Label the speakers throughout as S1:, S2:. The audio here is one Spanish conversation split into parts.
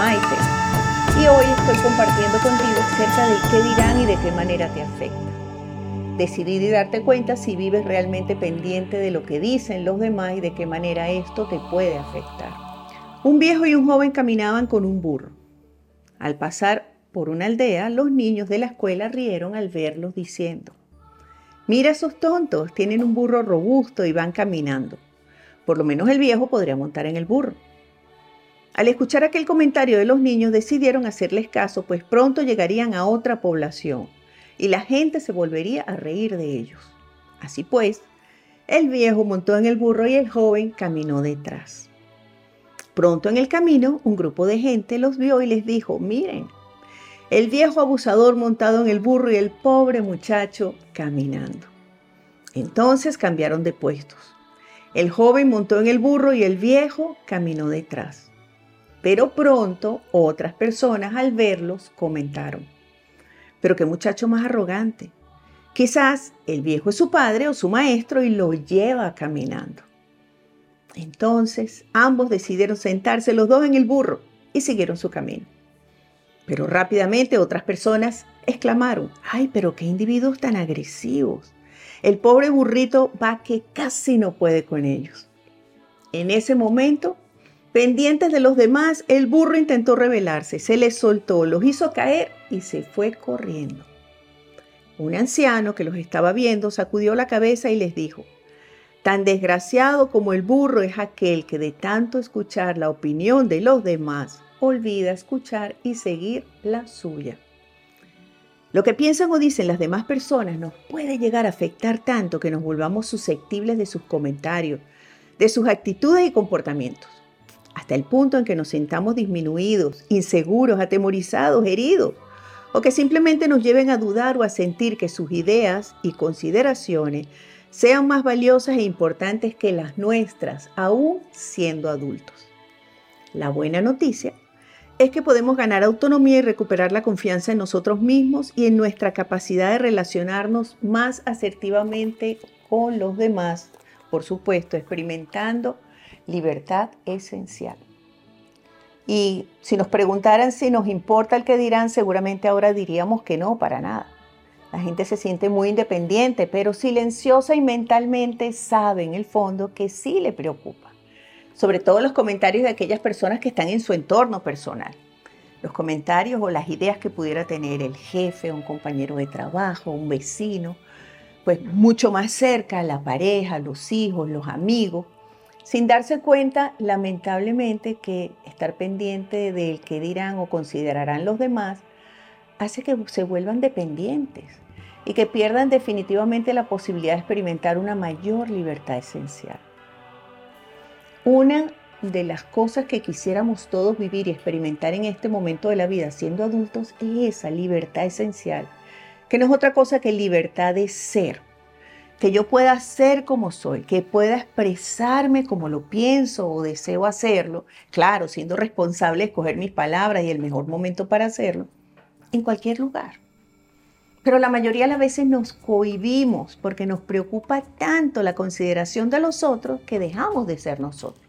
S1: Maite y hoy estoy compartiendo contigo acerca de qué dirán y de qué manera te afecta. Decidir y darte cuenta si vives realmente pendiente de lo que dicen los demás y de qué manera esto te puede afectar. Un viejo y un joven caminaban con un burro. Al pasar por una aldea, los niños de la escuela rieron al verlos diciendo, Mira esos tontos, tienen un burro robusto y van caminando. Por lo menos el viejo podría montar en el burro. Al escuchar aquel comentario de los niños decidieron hacerles caso, pues pronto llegarían a otra población y la gente se volvería a reír de ellos. Así pues, el viejo montó en el burro y el joven caminó detrás. Pronto en el camino, un grupo de gente los vio y les dijo, miren, el viejo abusador montado en el burro y el pobre muchacho caminando. Entonces cambiaron de puestos. El joven montó en el burro y el viejo caminó detrás. Pero pronto otras personas al verlos comentaron, pero qué muchacho más arrogante. Quizás el viejo es su padre o su maestro y lo lleva caminando. Entonces ambos decidieron sentarse los dos en el burro y siguieron su camino. Pero rápidamente otras personas exclamaron, ay, pero qué individuos tan agresivos. El pobre burrito va que casi no puede con ellos. En ese momento Pendientes de los demás, el burro intentó rebelarse, se les soltó, los hizo caer y se fue corriendo. Un anciano que los estaba viendo sacudió la cabeza y les dijo, Tan desgraciado como el burro es aquel que de tanto escuchar la opinión de los demás, olvida escuchar y seguir la suya. Lo que piensan o dicen las demás personas nos puede llegar a afectar tanto que nos volvamos susceptibles de sus comentarios, de sus actitudes y comportamientos hasta el punto en que nos sintamos disminuidos, inseguros, atemorizados, heridos, o que simplemente nos lleven a dudar o a sentir que sus ideas y consideraciones sean más valiosas e importantes que las nuestras, aún siendo adultos. La buena noticia es que podemos ganar autonomía y recuperar la confianza en nosotros mismos y en nuestra capacidad de relacionarnos más asertivamente con los demás, por supuesto, experimentando libertad esencial. Y si nos preguntaran si nos importa el que dirán, seguramente ahora diríamos que no, para nada. La gente se siente muy independiente, pero silenciosa y mentalmente sabe en el fondo que sí le preocupa. Sobre todo los comentarios de aquellas personas que están en su entorno personal. Los comentarios o las ideas que pudiera tener el jefe, un compañero de trabajo, un vecino, pues mucho más cerca, la pareja, los hijos, los amigos, sin darse cuenta, lamentablemente, que estar pendiente del que dirán o considerarán los demás hace que se vuelvan dependientes y que pierdan definitivamente la posibilidad de experimentar una mayor libertad esencial. Una de las cosas que quisiéramos todos vivir y experimentar en este momento de la vida siendo adultos es esa libertad esencial, que no es otra cosa que libertad de ser que yo pueda ser como soy, que pueda expresarme como lo pienso o deseo hacerlo, claro, siendo responsable de escoger mis palabras y el mejor momento para hacerlo, en cualquier lugar. Pero la mayoría de las veces nos cohibimos porque nos preocupa tanto la consideración de los otros que dejamos de ser nosotros.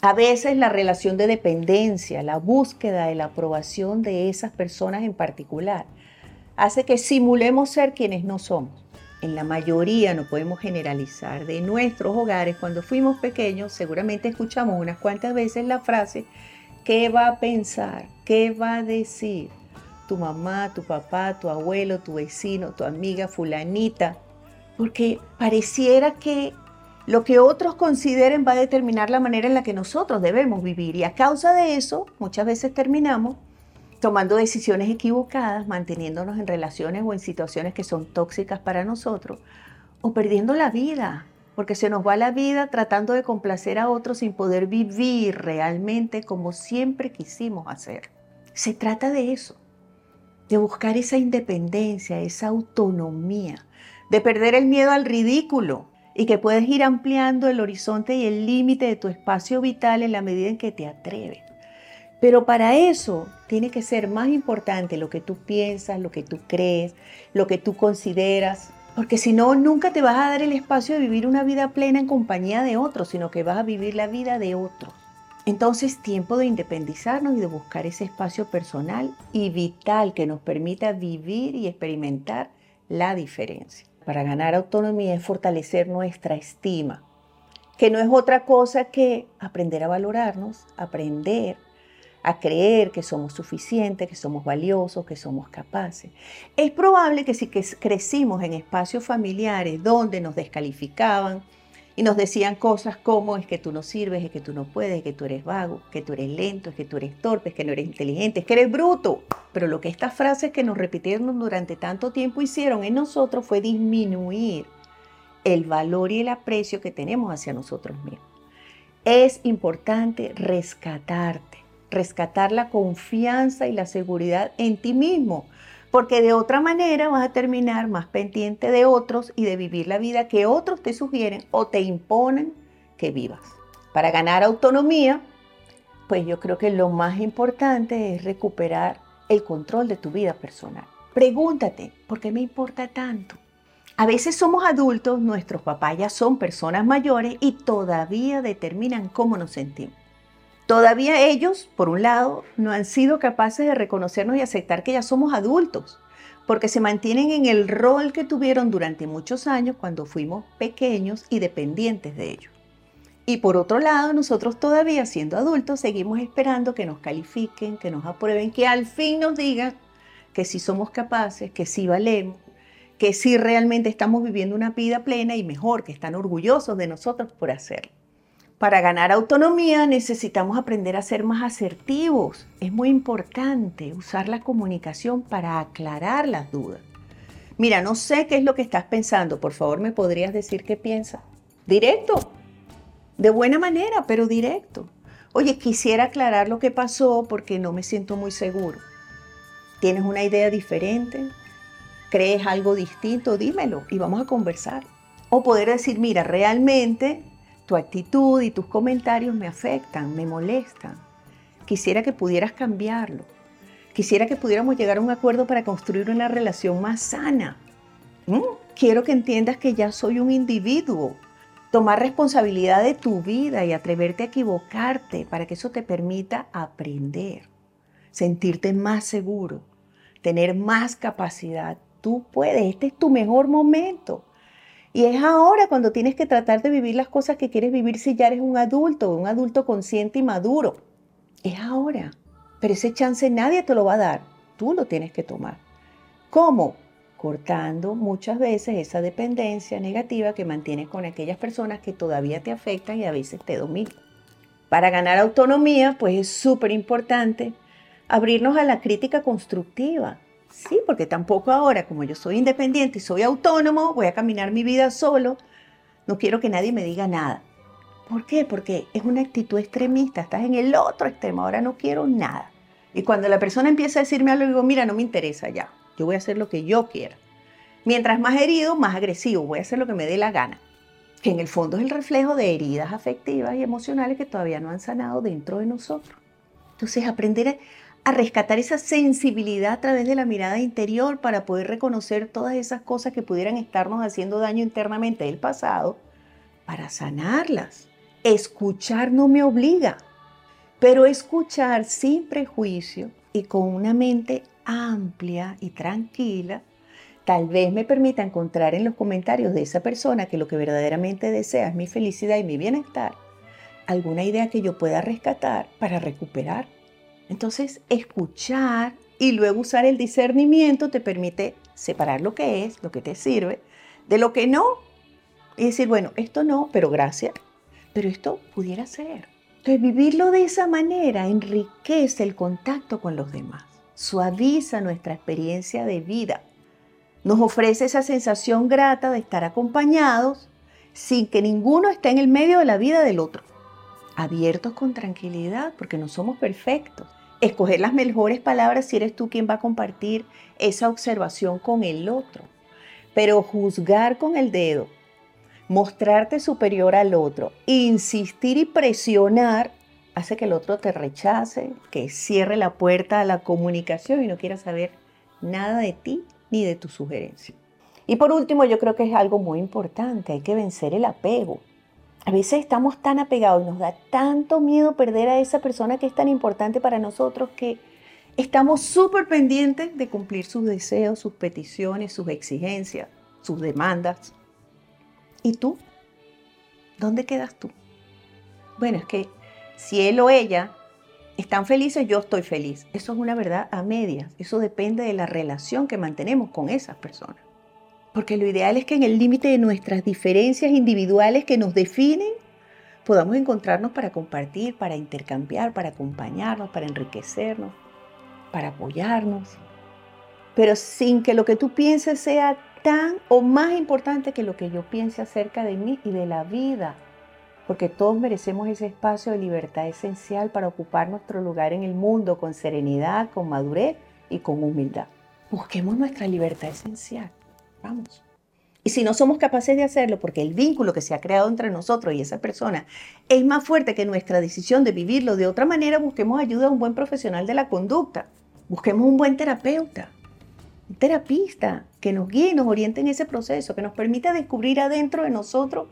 S1: A veces la relación de dependencia, la búsqueda de la aprobación de esas personas en particular, hace que simulemos ser quienes no somos en la mayoría, no podemos generalizar, de nuestros hogares, cuando fuimos pequeños, seguramente escuchamos unas cuantas veces la frase, ¿qué va a pensar? ¿Qué va a decir? Tu mamá, tu papá, tu abuelo, tu vecino, tu amiga fulanita. Porque pareciera que lo que otros consideren va a determinar la manera en la que nosotros debemos vivir. Y a causa de eso, muchas veces terminamos tomando decisiones equivocadas, manteniéndonos en relaciones o en situaciones que son tóxicas para nosotros, o perdiendo la vida, porque se nos va la vida tratando de complacer a otros sin poder vivir realmente como siempre quisimos hacer. Se trata de eso, de buscar esa independencia, esa autonomía, de perder el miedo al ridículo y que puedes ir ampliando el horizonte y el límite de tu espacio vital en la medida en que te atreves. Pero para eso tiene que ser más importante lo que tú piensas, lo que tú crees, lo que tú consideras, porque si no, nunca te vas a dar el espacio de vivir una vida plena en compañía de otros, sino que vas a vivir la vida de otros. Entonces, tiempo de independizarnos y de buscar ese espacio personal y vital que nos permita vivir y experimentar la diferencia. Para ganar autonomía es fortalecer nuestra estima, que no es otra cosa que aprender a valorarnos, aprender a creer que somos suficientes, que somos valiosos, que somos capaces. Es probable que si crecimos en espacios familiares donde nos descalificaban, y nos decían cosas como es que tú no sirves, es que tú no puedes, es que tú eres vago, que tú eres lento, es que tú eres torpe, es que no eres inteligente, es que eres bruto. Pero lo que estas frases que nos repitieron durante tanto tiempo hicieron en nosotros fue disminuir el valor y el aprecio que tenemos hacia nosotros mismos. Es importante rescatarte, rescatar la confianza y la seguridad en ti mismo porque de otra manera vas a terminar más pendiente de otros y de vivir la vida que otros te sugieren o te imponen que vivas. Para ganar autonomía, pues yo creo que lo más importante es recuperar el control de tu vida personal. Pregúntate, ¿por qué me importa tanto? A veces somos adultos, nuestros papás ya son personas mayores y todavía determinan cómo nos sentimos. Todavía ellos, por un lado, no han sido capaces de reconocernos y aceptar que ya somos adultos, porque se mantienen en el rol que tuvieron durante muchos años cuando fuimos pequeños y dependientes de ellos. Y por otro lado, nosotros todavía siendo adultos seguimos esperando que nos califiquen, que nos aprueben, que al fin nos digan que sí somos capaces, que sí valemos, que sí realmente estamos viviendo una vida plena y mejor, que están orgullosos de nosotros por hacerlo. Para ganar autonomía necesitamos aprender a ser más asertivos. Es muy importante usar la comunicación para aclarar las dudas. Mira, no sé qué es lo que estás pensando. Por favor, ¿me podrías decir qué piensas? Directo. De buena manera, pero directo. Oye, quisiera aclarar lo que pasó porque no me siento muy seguro. ¿Tienes una idea diferente? ¿Crees algo distinto? Dímelo y vamos a conversar. O poder decir, mira, realmente tu actitud y tus comentarios me afectan, me molestan. Quisiera que pudieras cambiarlo. Quisiera que pudiéramos llegar a un acuerdo para construir una relación más sana. ¿Mm? Quiero que entiendas que ya soy un individuo. Tomar responsabilidad de tu vida y atreverte a equivocarte para que eso te permita aprender, sentirte más seguro, tener más capacidad. Tú puedes, este es tu mejor momento. Y es ahora cuando tienes que tratar de vivir las cosas que quieres vivir si ya eres un adulto, un adulto consciente y maduro. Es ahora. Pero ese chance nadie te lo va a dar. Tú lo tienes que tomar. ¿Cómo? Cortando muchas veces esa dependencia negativa que mantienes con aquellas personas que todavía te afectan y a veces te dominan. Para ganar autonomía, pues es súper importante abrirnos a la crítica constructiva Sí, porque tampoco ahora, como yo soy independiente y soy autónomo, voy a caminar mi vida solo, no quiero que nadie me diga nada. ¿Por qué? Porque es una actitud extremista, estás en el otro extremo, ahora no quiero nada. Y cuando la persona empieza a decirme algo, digo, mira, no me interesa ya, yo voy a hacer lo que yo quiera. Mientras más herido, más agresivo, voy a hacer lo que me dé la gana. Que en el fondo es el reflejo de heridas afectivas y emocionales que todavía no han sanado dentro de nosotros. Entonces, aprender a rescatar esa sensibilidad a través de la mirada interior para poder reconocer todas esas cosas que pudieran estarnos haciendo daño internamente del pasado, para sanarlas. Escuchar no me obliga, pero escuchar sin prejuicio y con una mente amplia y tranquila, tal vez me permita encontrar en los comentarios de esa persona que lo que verdaderamente desea es mi felicidad y mi bienestar, alguna idea que yo pueda rescatar para recuperar entonces, escuchar y luego usar el discernimiento te permite separar lo que es, lo que te sirve, de lo que no. Y decir, bueno, esto no, pero gracias, pero esto pudiera ser. Entonces, vivirlo de esa manera enriquece el contacto con los demás, suaviza nuestra experiencia de vida, nos ofrece esa sensación grata de estar acompañados sin que ninguno esté en el medio de la vida del otro abiertos con tranquilidad, porque no somos perfectos. Escoger las mejores palabras si eres tú quien va a compartir esa observación con el otro. Pero juzgar con el dedo, mostrarte superior al otro, insistir y presionar, hace que el otro te rechace, que cierre la puerta a la comunicación y no quiera saber nada de ti ni de tu sugerencia. Y por último, yo creo que es algo muy importante, hay que vencer el apego A veces estamos tan apegados y nos da tanto miedo perder a esa persona que es tan importante para nosotros que estamos súper pendientes de cumplir sus deseos, sus peticiones, sus exigencias, sus demandas. ¿Y tú? ¿Dónde quedas tú? Bueno, es que si él o ella están felices, yo estoy feliz. Eso es una verdad a medias. Eso depende de la relación que mantenemos con esas personas. Porque lo ideal es que en el límite de nuestras diferencias individuales que nos definen, podamos encontrarnos para compartir, para intercambiar, para acompañarnos, para enriquecernos, para apoyarnos. Pero sin que lo que tú pienses sea tan o más importante que lo que yo piense acerca de mí y de la vida. Porque todos merecemos ese espacio de libertad esencial para ocupar nuestro lugar en el mundo con serenidad, con madurez y con humildad. Busquemos nuestra libertad esencial. Vamos. Y si no somos capaces de hacerlo, porque el vínculo que se ha creado entre nosotros y esa persona es más fuerte que nuestra decisión de vivirlo de otra manera, busquemos ayuda a un buen profesional de la conducta. Busquemos un buen terapeuta, un terapista que nos guíe y nos oriente en ese proceso, que nos permita descubrir adentro de nosotros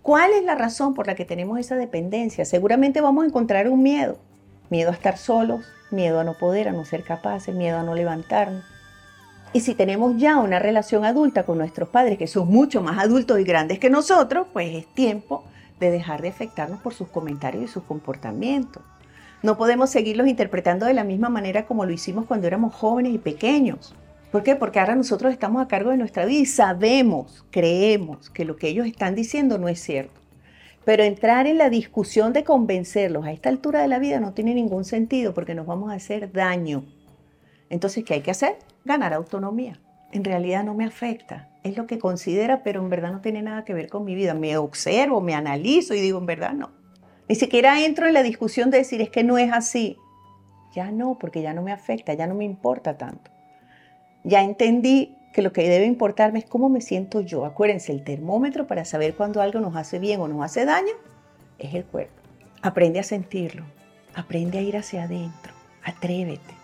S1: cuál es la razón por la que tenemos esa dependencia. Seguramente vamos a encontrar un miedo. Miedo a estar solos, miedo a no poder, a no ser capaces, miedo a no levantarnos y si tenemos ya una relación adulta con nuestros padres, que son mucho más adultos y grandes que nosotros, pues es tiempo de dejar de afectarnos por sus comentarios y sus comportamientos. No podemos seguirlos interpretando de la misma manera como lo hicimos cuando éramos jóvenes y pequeños. ¿Por qué? Porque ahora nosotros estamos a cargo de nuestra vida y sabemos, creemos que lo que ellos están diciendo no es cierto. Pero entrar en la discusión de convencerlos a esta altura de la vida no tiene ningún sentido porque nos vamos a hacer daño. Entonces, ¿qué hay que hacer? Ganar autonomía. En realidad no me afecta, es lo que considera, pero en verdad no tiene nada que ver con mi vida. Me observo, me analizo y digo, en verdad no. Ni siquiera entro en la discusión de decir, es que no es así. Ya no, porque ya no me afecta, ya no me importa tanto. Ya entendí que lo que debe importarme es cómo me siento yo. Acuérdense, el termómetro para saber cuando algo nos hace bien o nos hace daño es el cuerpo. Aprende a sentirlo, aprende a ir hacia adentro, atrévete.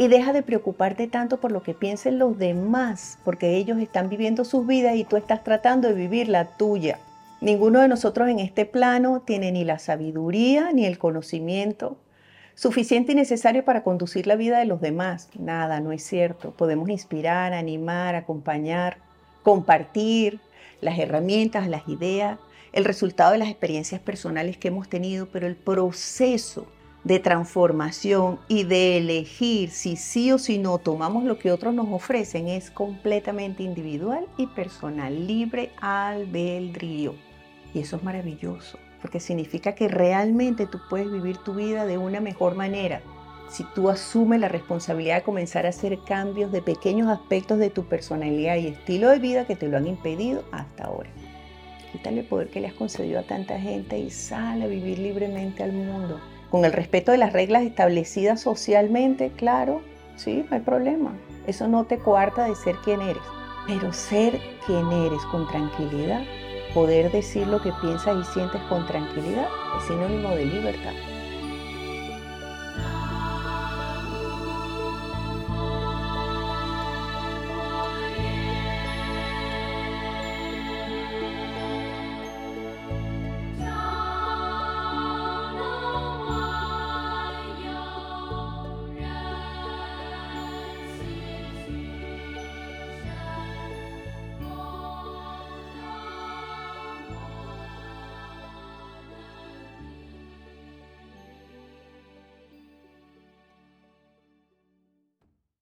S1: Y deja de preocuparte tanto por lo que piensen los demás, porque ellos están viviendo sus vidas y tú estás tratando de vivir la tuya. Ninguno de nosotros en este plano tiene ni la sabiduría ni el conocimiento suficiente y necesario para conducir la vida de los demás. Nada, no es cierto. Podemos inspirar, animar, acompañar, compartir las herramientas, las ideas, el resultado de las experiencias personales que hemos tenido, pero el proceso de transformación y de elegir si sí o si no tomamos lo que otros nos ofrecen es completamente individual y personal, libre albedrío. Y eso es maravilloso, porque significa que realmente tú puedes vivir tu vida de una mejor manera si tú asumes la responsabilidad de comenzar a hacer cambios de pequeños aspectos de tu personalidad y estilo de vida que te lo han impedido hasta ahora. Quítale el poder que le has concedido a tanta gente y sale a vivir libremente al mundo con el respeto de las reglas establecidas socialmente, claro, sí, no hay problema. Eso no te coarta de ser quien eres. Pero ser quien eres con tranquilidad, poder decir lo que piensas y sientes con tranquilidad, es sinónimo de libertad.